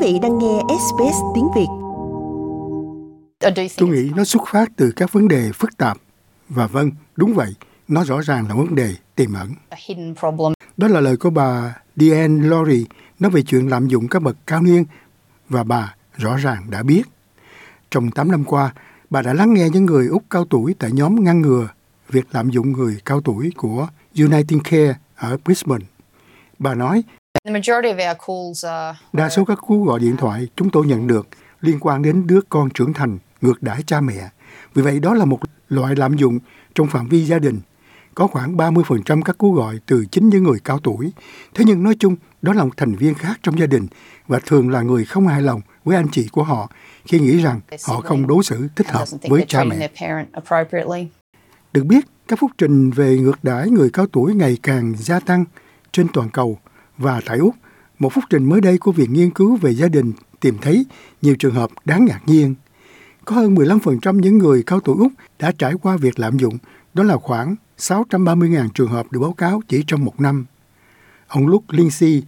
vị đang nghe SBS tiếng Việt. Tôi nghĩ nó xuất phát từ các vấn đề phức tạp. Và vâng, đúng vậy, nó rõ ràng là vấn đề tiềm ẩn. Đó là lời của bà Diane Lowry nói về chuyện lạm dụng các bậc cao niên và bà rõ ràng đã biết. Trong 8 năm qua, bà đã lắng nghe những người Úc cao tuổi tại nhóm ngăn ngừa việc lạm dụng người cao tuổi của United Care ở Brisbane. Bà nói, đa số các cú gọi điện thoại chúng tôi nhận được liên quan đến đứa con trưởng thành ngược đãi cha mẹ. Vì vậy đó là một loại lạm dụng trong phạm vi gia đình. Có khoảng 30% các cú gọi từ chính những người cao tuổi. Thế nhưng nói chung, đó là một thành viên khác trong gia đình và thường là người không hài lòng với anh chị của họ khi nghĩ rằng họ không đối xử thích hợp với cha mẹ. Được biết, các phúc trình về ngược đãi người cao tuổi ngày càng gia tăng trên toàn cầu và tại Úc, một phúc trình mới đây của Viện Nghiên cứu về gia đình tìm thấy nhiều trường hợp đáng ngạc nhiên. Có hơn 15% những người cao tuổi Úc đã trải qua việc lạm dụng, đó là khoảng 630.000 trường hợp được báo cáo chỉ trong một năm. Ông Luke Lindsay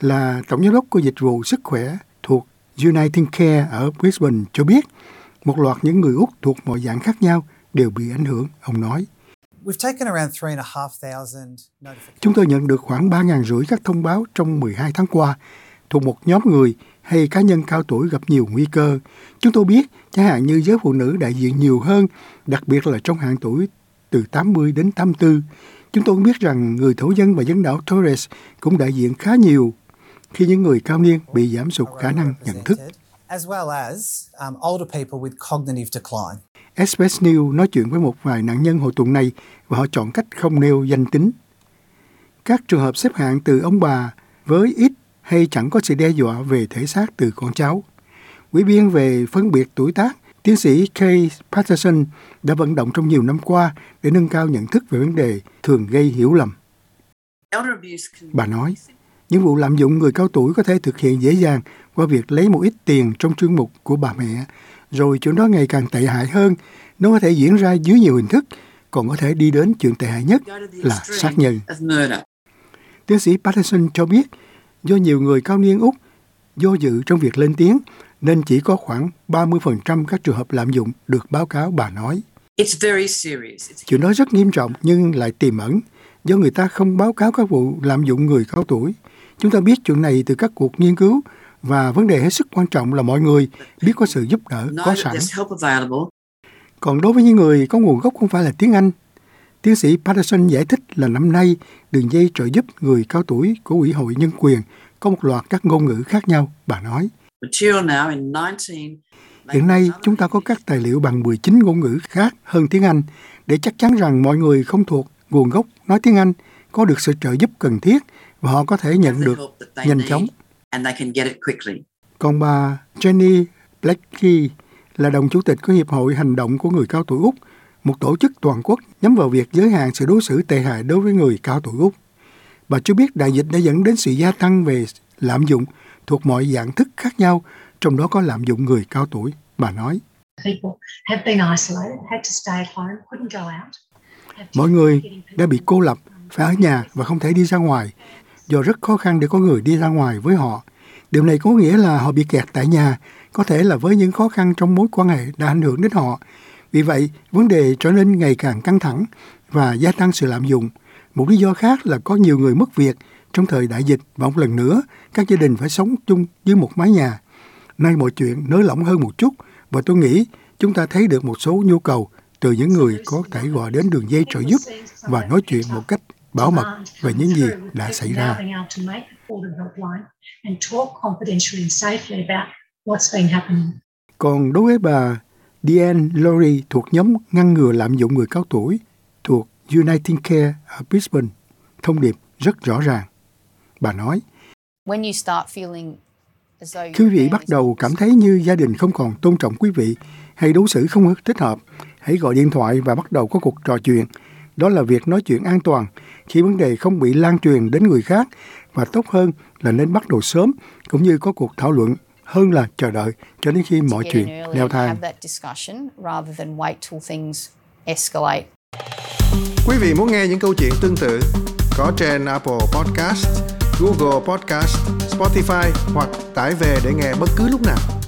là tổng giám đốc của dịch vụ sức khỏe thuộc United Care ở Brisbane cho biết một loạt những người Úc thuộc mọi dạng khác nhau đều bị ảnh hưởng, ông nói. Chúng tôi nhận được khoảng 3.500 rưỡi các thông báo trong 12 tháng qua thuộc một nhóm người hay cá nhân cao tuổi gặp nhiều nguy cơ. Chúng tôi biết, chẳng hạn như giới phụ nữ đại diện nhiều hơn, đặc biệt là trong hạng tuổi từ 80 đến 84. Chúng tôi cũng biết rằng người thổ dân và dân đảo Torres cũng đại diện khá nhiều khi những người cao niên bị giảm sụt khả năng nhận thức. As well as um, older people with cognitive decline. SBS News nói chuyện với một vài nạn nhân hội tuần này và họ chọn cách không nêu danh tính. Các trường hợp xếp hạng từ ông bà với ít hay chẳng có sự đe dọa về thể xác từ con cháu. Quỹ biên về phân biệt tuổi tác, tiến sĩ Kay Patterson đã vận động trong nhiều năm qua để nâng cao nhận thức về vấn đề thường gây hiểu lầm. Bà nói, những vụ lạm dụng người cao tuổi có thể thực hiện dễ dàng qua việc lấy một ít tiền trong chương mục của bà mẹ rồi chuyện đó ngày càng tệ hại hơn. Nó có thể diễn ra dưới nhiều hình thức, còn có thể đi đến chuyện tệ hại nhất là sát nhân. Tiến sĩ Patterson cho biết, do nhiều người cao niên Úc do dự trong việc lên tiếng, nên chỉ có khoảng 30% các trường hợp lạm dụng được báo cáo bà nói. Chuyện đó rất nghiêm trọng nhưng lại tiềm ẩn do người ta không báo cáo các vụ lạm dụng người cao tuổi. Chúng ta biết chuyện này từ các cuộc nghiên cứu và vấn đề hết sức quan trọng là mọi người biết có sự giúp đỡ có sẵn. Còn đối với những người có nguồn gốc không phải là tiếng Anh, tiến sĩ Patterson giải thích là năm nay đường dây trợ giúp người cao tuổi của Ủy hội Nhân quyền có một loạt các ngôn ngữ khác nhau, bà nói. Hiện nay, chúng ta có các tài liệu bằng 19 ngôn ngữ khác hơn tiếng Anh để chắc chắn rằng mọi người không thuộc nguồn gốc nói tiếng Anh có được sự trợ giúp cần thiết và họ có thể nhận được nhanh chóng and they can get it quickly. Còn bà Jenny Blackie là đồng chủ tịch của Hiệp hội Hành động của người cao tuổi Úc, một tổ chức toàn quốc nhắm vào việc giới hạn sự đối xử tệ hại đối với người cao tuổi Úc. Bà cho biết đại dịch đã dẫn đến sự gia tăng về lạm dụng thuộc mọi dạng thức khác nhau, trong đó có lạm dụng người cao tuổi, bà nói. Mọi người đã bị cô lập, phải ở nhà và không thể đi ra ngoài do rất khó khăn để có người đi ra ngoài với họ. Điều này có nghĩa là họ bị kẹt tại nhà, có thể là với những khó khăn trong mối quan hệ đã ảnh hưởng đến họ. Vì vậy, vấn đề trở nên ngày càng căng thẳng và gia tăng sự lạm dụng. Một lý do khác là có nhiều người mất việc trong thời đại dịch và một lần nữa các gia đình phải sống chung dưới một mái nhà. Nay mọi chuyện nới lỏng hơn một chút và tôi nghĩ chúng ta thấy được một số nhu cầu từ những người có thể gọi đến đường dây trợ giúp và nói chuyện một cách bảo mật về những gì đã xảy ra. Còn đối với bà Diane Lowry thuộc nhóm ngăn ngừa lạm dụng người cao tuổi thuộc United Care ở Brisbane, thông điệp rất rõ ràng. Bà nói, khi quý vị bắt đầu cảm thấy như gia đình không còn tôn trọng quý vị hay đối xử không thích hợp, hãy gọi điện thoại và bắt đầu có cuộc trò chuyện. Đó là việc nói chuyện an toàn khi vấn đề không bị lan truyền đến người khác và tốt hơn là nên bắt đầu sớm cũng như có cuộc thảo luận hơn là chờ đợi cho đến khi mọi chuyện leo thang. Quý vị muốn nghe những câu chuyện tương tự có trên Apple Podcast, Google Podcast, Spotify hoặc tải về để nghe bất cứ lúc nào.